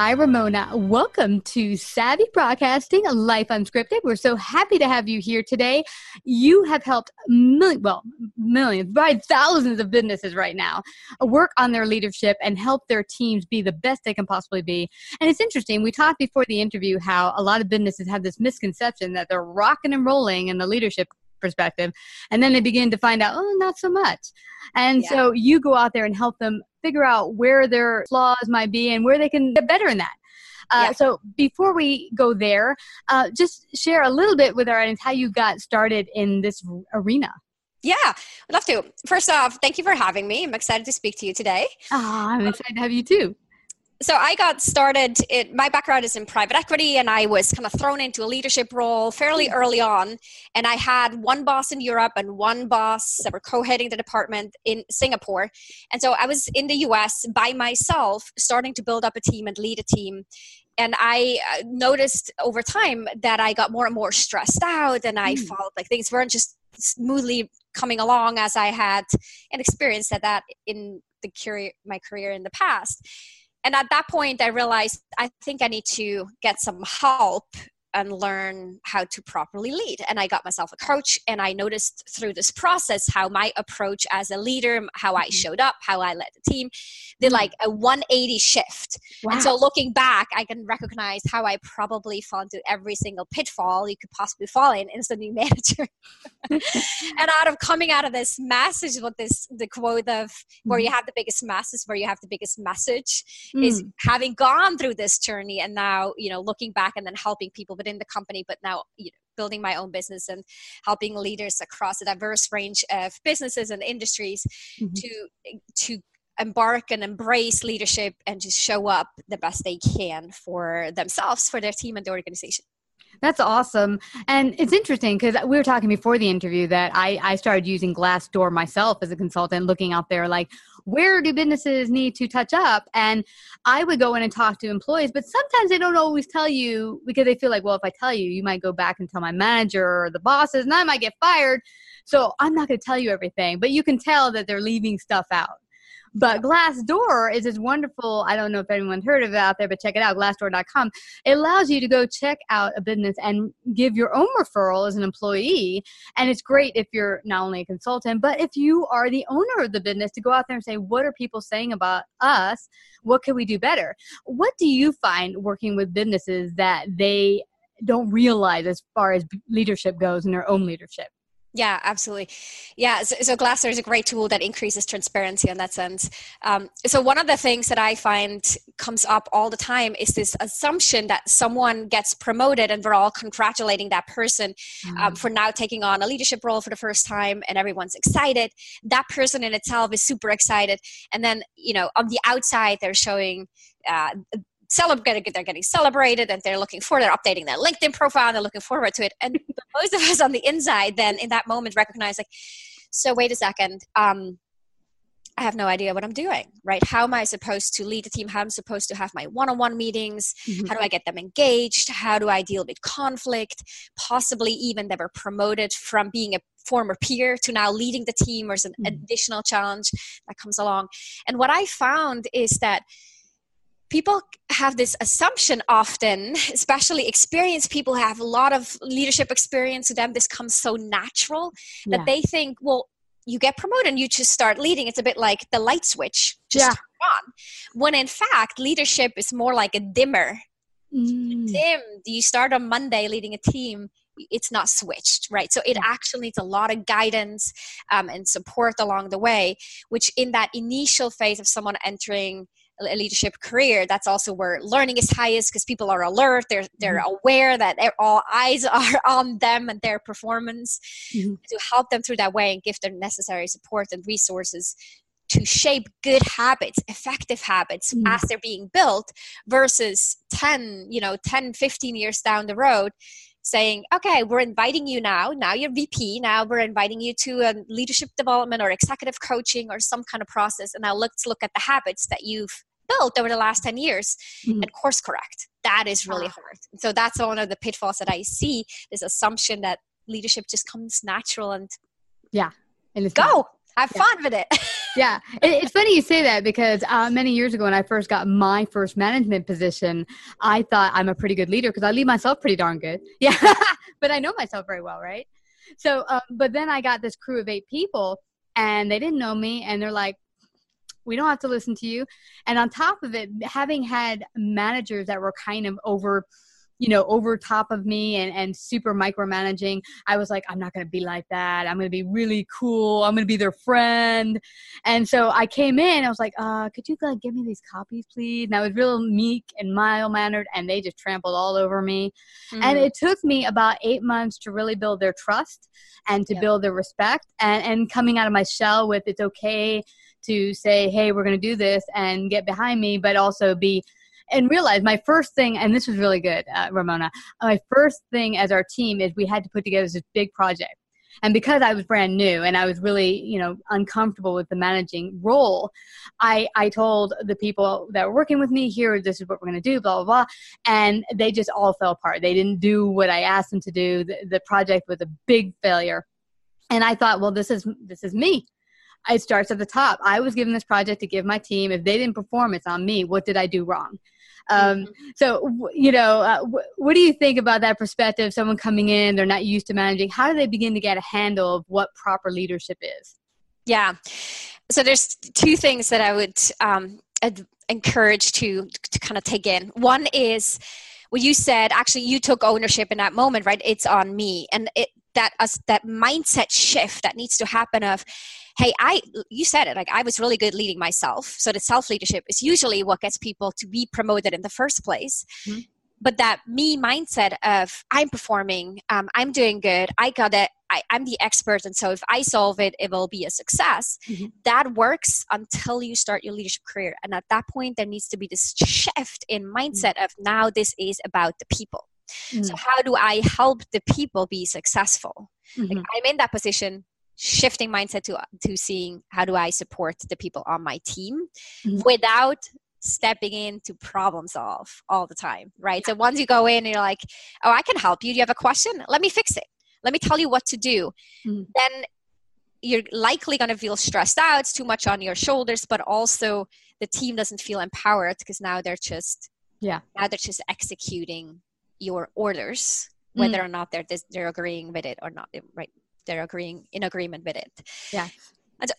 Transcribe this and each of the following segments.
Hi, Ramona. Welcome to Savvy Broadcasting, Life Unscripted. We're so happy to have you here today. You have helped well, millions, by thousands of businesses right now work on their leadership and help their teams be the best they can possibly be. And it's interesting. We talked before the interview how a lot of businesses have this misconception that they're rocking and rolling in the leadership perspective and then they begin to find out oh not so much and yeah. so you go out there and help them figure out where their flaws might be and where they can get better in that uh, yeah. So before we go there, uh, just share a little bit with our audience how you got started in this arena. Yeah, I'd love to. First off, thank you for having me. I'm excited to speak to you today. Oh, I'm excited to have you too so I got started. It, my background is in private equity, and I was kind of thrown into a leadership role fairly early on. And I had one boss in Europe and one boss that were co-heading the department in Singapore. And so I was in the U.S. by myself, starting to build up a team and lead a team. And I uh, noticed over time that I got more and more stressed out, and I mm. felt like things weren't just smoothly coming along as I had an experience at that in the career, my career in the past and at that point i realized i think i need to get some help and learn how to properly lead. And I got myself a coach, and I noticed through this process how my approach as a leader, how I mm-hmm. showed up, how I led the team, did mm. like a 180 shift. Wow. And so looking back, I can recognize how I probably fall into every single pitfall you could possibly fall in as a new manager. and out of coming out of this message, what this the quote of where you mm-hmm. have the biggest masses, where you have the biggest message, mm. is having gone through this journey and now you know looking back and then helping people within the company, but now you know, building my own business and helping leaders across a diverse range of businesses and industries mm-hmm. to to embark and embrace leadership and just show up the best they can for themselves, for their team, and the organization. That's awesome. And it's interesting because we were talking before the interview that I, I started using Glassdoor myself as a consultant, looking out there like, where do businesses need to touch up? And I would go in and talk to employees, but sometimes they don't always tell you because they feel like, well, if I tell you, you might go back and tell my manager or the bosses, and I might get fired. So I'm not going to tell you everything, but you can tell that they're leaving stuff out. But Glassdoor is this wonderful, I don't know if anyone's heard of it out there, but check it out, glassdoor.com. It allows you to go check out a business and give your own referral as an employee. And it's great if you're not only a consultant, but if you are the owner of the business to go out there and say, what are people saying about us? What can we do better? What do you find working with businesses that they don't realize as far as leadership goes in their own leadership? Yeah, absolutely. Yeah, so, so Glassdoor is a great tool that increases transparency in that sense. Um, so one of the things that I find comes up all the time is this assumption that someone gets promoted and we're all congratulating that person um, mm. um, for now taking on a leadership role for the first time and everyone's excited. That person in itself is super excited, and then you know on the outside they're showing uh, celebrated they're getting celebrated and they're looking forward they're updating their linkedin profile and they're looking forward to it and most of us on the inside then in that moment recognize like so wait a second um, I have no idea what I'm doing, right? How am I supposed to lead a team? How am I supposed to have my one on one meetings? Mm-hmm. How do I get them engaged? How do I deal with conflict? Possibly even they were promoted from being a former peer to now leading the team, or an mm-hmm. additional challenge that comes along. And what I found is that people have this assumption often especially experienced people have a lot of leadership experience to them this comes so natural that yeah. they think well you get promoted and you just start leading it's a bit like the light switch just yeah. turn on when in fact leadership is more like a dimmer mm. dim you start on monday leading a team it's not switched right so it actually needs a lot of guidance um, and support along the way which in that initial phase of someone entering a leadership career that's also where learning is highest because people are alert they're they're mm-hmm. aware that all eyes are on them and their performance mm-hmm. to help them through that way and give them necessary support and resources to shape good habits effective habits mm-hmm. as they're being built versus 10 you know 10 15 years down the road saying, okay, we're inviting you now. Now you're VP. Now we're inviting you to a leadership development or executive coaching or some kind of process. And now let's look at the habits that you've built over the last 10 years mm-hmm. and course correct. That is really ah. hard. So that's one of the pitfalls that I see this assumption that leadership just comes natural and yeah, and go. Not. have yeah. fun with it. yeah, it, it's funny you say that because uh, many years ago when I first got my first management position, I thought I'm a pretty good leader because I lead myself pretty darn good. Yeah, but I know myself very well, right? So, um, but then I got this crew of eight people, and they didn't know me, and they're like, we don't have to listen to you. And on top of it, having had managers that were kind of over you know over top of me and and super micromanaging i was like i'm not going to be like that. I'm going to be really cool. I'm going to be their friend. And so i came in i was like uh could you like give me these copies please? And i was real meek and mild mannered and they just trampled all over me. Mm-hmm. and it took me about eight months to really build their trust and to build their respect and and coming out of my shell with it's okay to say hey we're going to do this and get behind me but also be and realize my first thing, and this was really good, uh, Ramona. My first thing as our team is we had to put together this big project. And because I was brand new and I was really, you know, uncomfortable with the managing role, I, I told the people that were working with me, here, this is what we're going to do, blah, blah, blah. And they just all fell apart. They didn't do what I asked them to do. The, the project was a big failure. And I thought, well, this is, this is me it starts at the top. I was given this project to give my team. If they didn't perform, it's on me. What did I do wrong? Um, mm-hmm. so, you know, uh, what do you think about that perspective? Someone coming in, they're not used to managing. How do they begin to get a handle of what proper leadership is? Yeah. So there's two things that I would um, ad- encourage to to kind of take in. One is what you said. Actually, you took ownership in that moment, right? It's on me, and it that us that mindset shift that needs to happen of hey i you said it like i was really good leading myself so the self leadership is usually what gets people to be promoted in the first place mm-hmm. but that me mindset of i'm performing um, i'm doing good i got it I, am the expert and so if i solve it it will be a success mm-hmm. that works until you start your leadership career and at that point there needs to be this shift in mindset mm-hmm. of now this is about the people mm-hmm. so how do i help the people be successful like mm-hmm. i'm in that position shifting mindset to to seeing how do I support the people on my team mm-hmm. without stepping in to problem solve all the time, right? So once you go in and you're like, "Oh, I can help you. Do you have a question? Let me fix it. Let me tell you what to do." Mm-hmm. Then you're likely going to feel stressed out. It's too much on your shoulders, but also the team doesn't feel empowered because now they're just yeah now they're just executing your orders whether mm. or not they're they're agreeing with it or not right they're agreeing in agreement with it yeah and,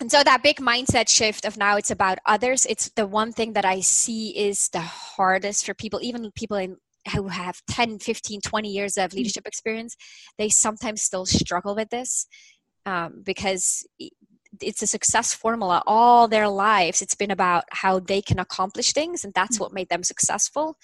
and so that big mindset shift of now it's about others it's the one thing that i see is the hardest for people even people in who have 10 15 20 years of mm. leadership experience they sometimes still struggle with this um, because it's a success formula all their lives it's been about how they can accomplish things and that's mm. what made them successful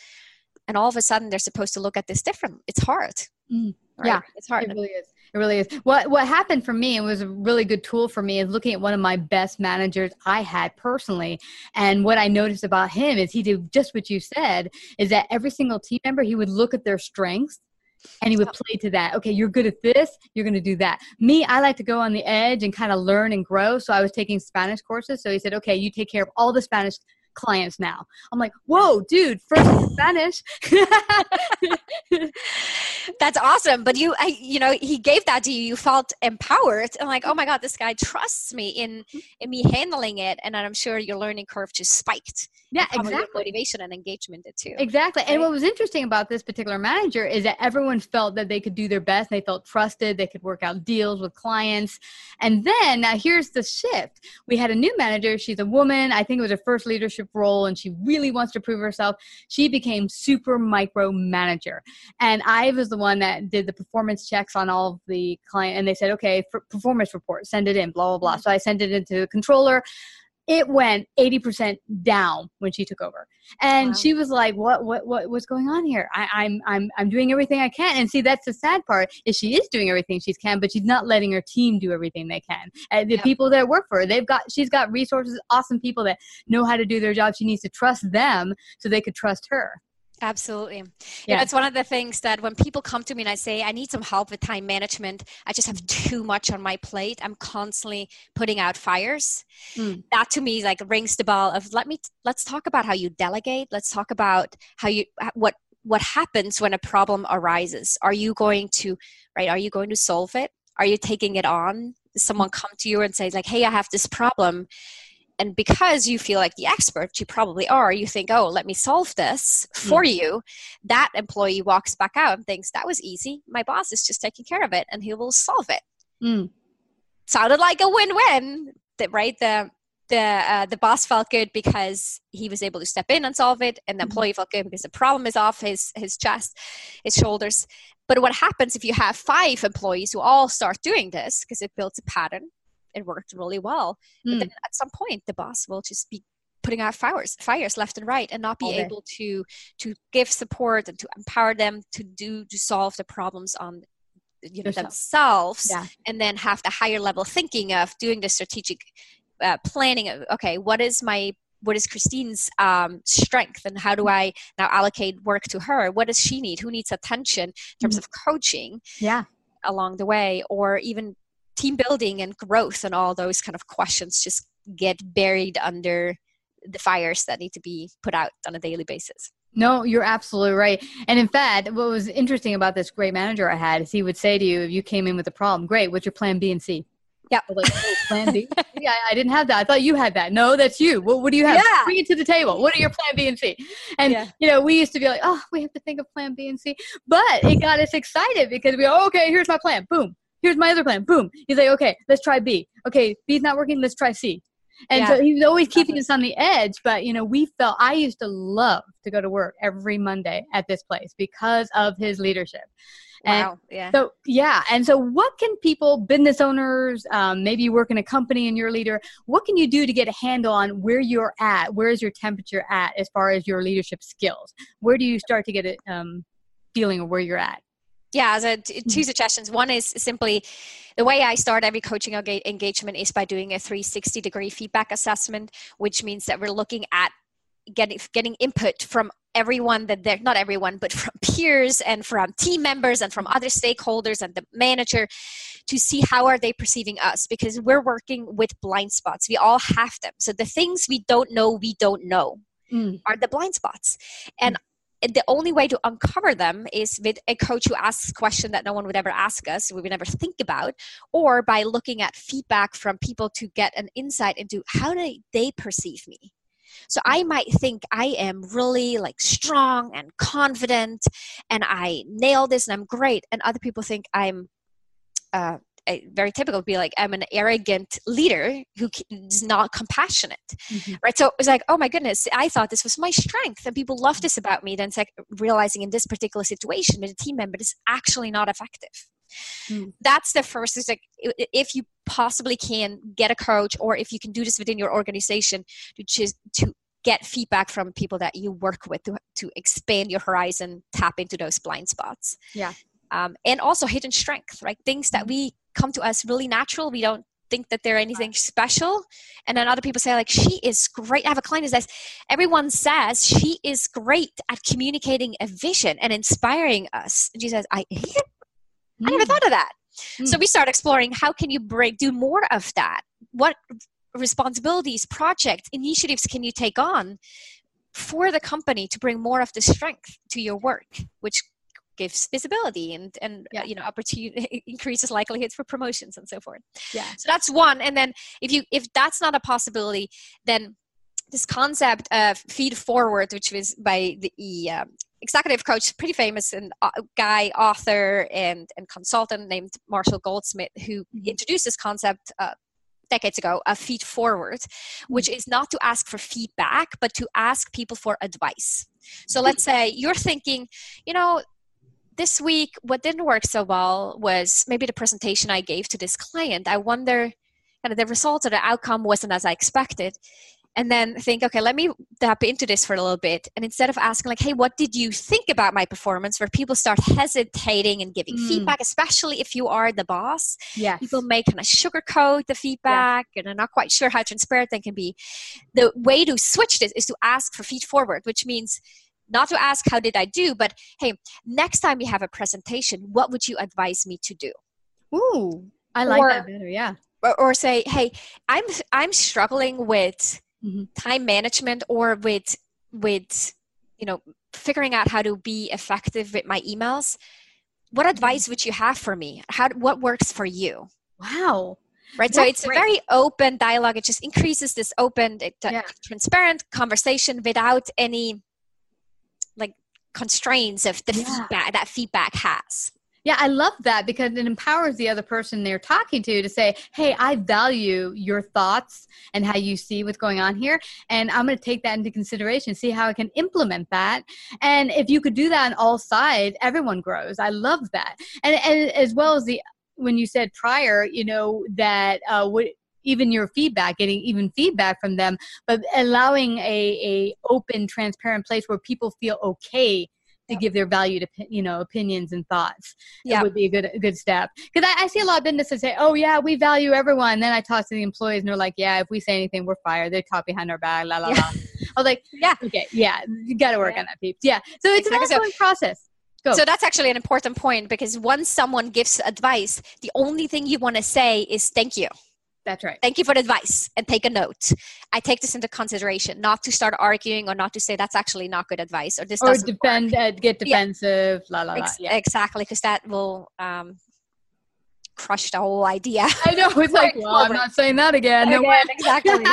and all of a sudden they're supposed to look at this different it's hard mm. Right? yeah it's hard it really is it really is. What what happened for me and was a really good tool for me is looking at one of my best managers I had personally. And what I noticed about him is he did just what you said, is that every single team member he would look at their strengths and he would play to that. Okay, you're good at this, you're going to do that. Me, I like to go on the edge and kind of learn and grow. So I was taking Spanish courses. So he said, okay, you take care of all the Spanish clients now. I'm like, whoa, dude, first Spanish. That's awesome. But you, I, you know, he gave that to you. You felt empowered. I'm like, oh my god, this guy trusts me in mm-hmm. in me handling it, and I'm sure your learning curve just spiked. Yeah, exactly. Motivation and engagement did too. Exactly. Right? And what was interesting about this particular manager is that everyone felt that they could do their best. They felt trusted. They could work out deals with clients. And then now here's the shift. We had a new manager. She's a woman. I think it was her first leadership role, and she really wants to prove herself. She became super micro manager, and I was the one that did the performance checks on all of the client. And they said, okay, performance report, send it in. Blah blah blah. Mm-hmm. So I sent it into the controller it went 80% down when she took over. And wow. she was like what what what what's going on here? I, i'm i'm i'm doing everything i can. And see that's the sad part is she is doing everything she can but she's not letting her team do everything they can. And the yep. people that work for her they've got she's got resources awesome people that know how to do their job. She needs to trust them so they could trust her Absolutely. Yeah. Know, it's one of the things that when people come to me and I say, I need some help with time management, I just have too much on my plate. I'm constantly putting out fires. Mm. That to me like rings the bell of let me let's talk about how you delegate. Let's talk about how you what what happens when a problem arises. Are you going to right? Are you going to solve it? Are you taking it on someone come to you and say like hey i have this problem and because you feel like the expert you probably are you think oh let me solve this for mm. you that employee walks back out and thinks that was easy my boss is just taking care of it and he will solve it mm. sounded like a win-win right the the uh, the boss felt good because he was able to step in and solve it and the mm-hmm. employee felt good because the problem is off his his chest his shoulders but what happens if you have five employees who all start doing this because it builds a pattern it worked really well. Mm. But hmm. then at some point, the boss will just be putting out fires fires left and right and not be okay. able to to give support and to empower them to do to solve the problems on you know themselves yeah. and then have the higher level thinking of doing the strategic uh, planning of okay what is my what is christine's um, strength and how do hmm. i now allocate work to her what does she need who needs attention in terms mm-hmm. of coaching yeah along the way or even team building and growth and all those kind of questions just get buried under the fires that need to be put out on a daily basis. No, you're absolutely right. And in fact, what was interesting about this great manager I had is he would say to you, if you came in with a problem, great, what's your plan B and C? Yeah. Like, oh, plan B? yeah, I didn't have that. I thought you had that. No, that's you. What, what do you have? Yeah. Bring it to the table. What are your plan B and C? And, yeah. you know, we used to be like, oh, we have to think of plan B and C. But it got us excited because we go, okay, here's my plan. Boom here's my other plan. Boom. He's like, okay, let's try B. Okay, B's not working. Let's try C. And yeah, so he was always keeping definitely. us on the edge. But, you know, we felt, I used to love to go to work every Monday at this place because of his leadership. And wow. Yeah. So, yeah. And so, what can people, business owners, um, maybe you work in a company and you're a leader, what can you do to get a handle on where you're at? Where is your temperature at as far as your leadership skills? Where do you start to get a um, feeling of where you're at? Yeah so two mm-hmm. suggestions. One is simply the way i start every coaching engagement is by doing a 360 degree feedback assessment which means that we're looking at getting getting input from everyone that they're not everyone but from peers and from team members and from other stakeholders and the manager to see how are they perceiving us because we're working with blind spots. We all have them. So the things we don't know we don't know mm. are the blind spots. And mm the only way to uncover them is with a coach who asks questions that no one would ever ask us we would never think about or by looking at feedback from people to get an insight into how do they perceive me. So i might think i am really like strong and confident and i nail this and i'm great and other people think i'm uh, very typical be like i'm an arrogant leader who is not compassionate mm-hmm. right so it was like oh my goodness i thought this was my strength and people love this about me then it's like realizing in this particular situation with a team member is actually not effective mm. that's the first is like if you possibly can get a coach or if you can do this within your organization to just to get feedback from people that you work with to, to expand your horizon tap into those blind spots yeah um, and also hidden strength right things that mm-hmm. we come to us really natural. We don't think that they're anything special. And then other people say, like, she is great. I have a client who says, everyone says she is great at communicating a vision and inspiring us. And she says, I, mm. I never hmm. thought of that. Mm. So we start exploring how can you break, do more of that? What responsibilities, projects, initiatives can you take on for the company to bring more of the strength to your work, which gives visibility and and uh, yeah. you know opportunity increases likelihoods for promotions and so forth yeah so that's one and then if you if that's not a possibility then this concept of feed forward which was by the um, executive coach pretty famous and uh, guy author and and consultant named marshall goldsmith who mm-hmm. introduced this concept uh, decades ago a feed forward which mm-hmm. is not to ask for feedback but to ask people for advice so let's say you're thinking you know this week, what didn't work so well was maybe the presentation I gave to this client. I wonder kind of the result or the outcome wasn't as I expected. And then think, okay, let me tap into this for a little bit. And instead of asking, like, hey, what did you think about my performance? Where people start hesitating and giving mm. feedback, especially if you are the boss. Yeah. People may kind of sugarcoat the feedback yeah. and are not quite sure how transparent they can be. The way to switch this is to ask for feed forward, which means not to ask how did i do? But hey next time you have a presentation what would you advise me to do? Ooh i like or, that better yeah. or, or, say hey i'm i'm struggling with mm-hmm. time management or with with you know figuring out how to be effective with my emails. What mm-hmm. advice would you have for me? How what works for you? Wow. Right? So it's great. a very open dialogue. It just increases this open yeah. transparent conversation without any constraints of the yeah. feedback that feedback has yeah, I love that because it empowers the other person they're talking to to say, hey, I value your thoughts and how you see what's going on here. And I'm going to take that into consideration, see how I can implement that. And if you could do that on all sides, everyone grows. I love that. And, and as well as the, when you said prior, you know, that uh, what, even your feedback getting even feedback from them but allowing a, a open transparent place where people feel okay to give their valued you know opinions and thoughts yeah. would be a good a good step because I, I, see a lot of businesses say oh yeah we value everyone and then i talk to the employees and they're like yeah if we say anything we're fired they talk behind our back la la yeah. la i was like yeah okay yeah you got to work yeah. on that peeps yeah so it's exactly. an ongoing process Go. So that's actually an important point because once someone gives advice, the only thing you want to say is thank you. That's right. Thank you for the advice and take a note. I take this into consideration, not to start arguing or not to say that's actually not good advice or this or defend, uh, get defensive, yeah. la la la. Ex- yeah. Exactly, because that will um, crush the whole idea. I know. It's like, well, I'm not saying that again. No way. Exactly.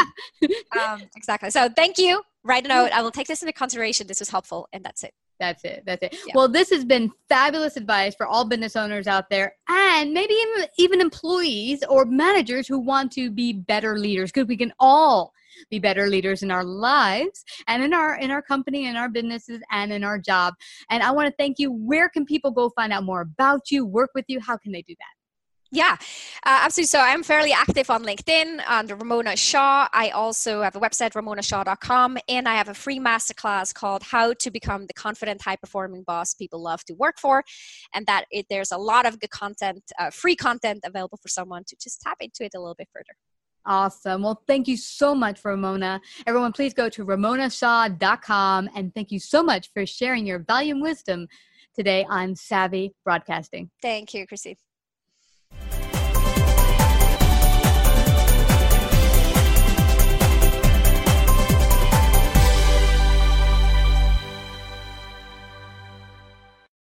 um, exactly. So thank you. Write a note. I will take this into consideration. This was helpful, and that's it. That's it. That's it. Yeah. Well, this has been fabulous advice for all business owners out there and maybe even, even employees or managers who want to be better leaders because we can all be better leaders in our lives and in our in our company in our businesses and in our job and i want to thank you where can people go find out more about you work with you how can they do that yeah, uh, absolutely. So I'm fairly active on LinkedIn under Ramona Shaw. I also have a website, ramonashaw.com, and I have a free masterclass called How to Become the Confident, High Performing Boss People Love to Work For. And that it, there's a lot of good content, uh, free content available for someone to just tap into it a little bit further. Awesome. Well, thank you so much, Ramona. Everyone, please go to ramonashaw.com and thank you so much for sharing your value and wisdom today on Savvy Broadcasting. Thank you, Chrissy.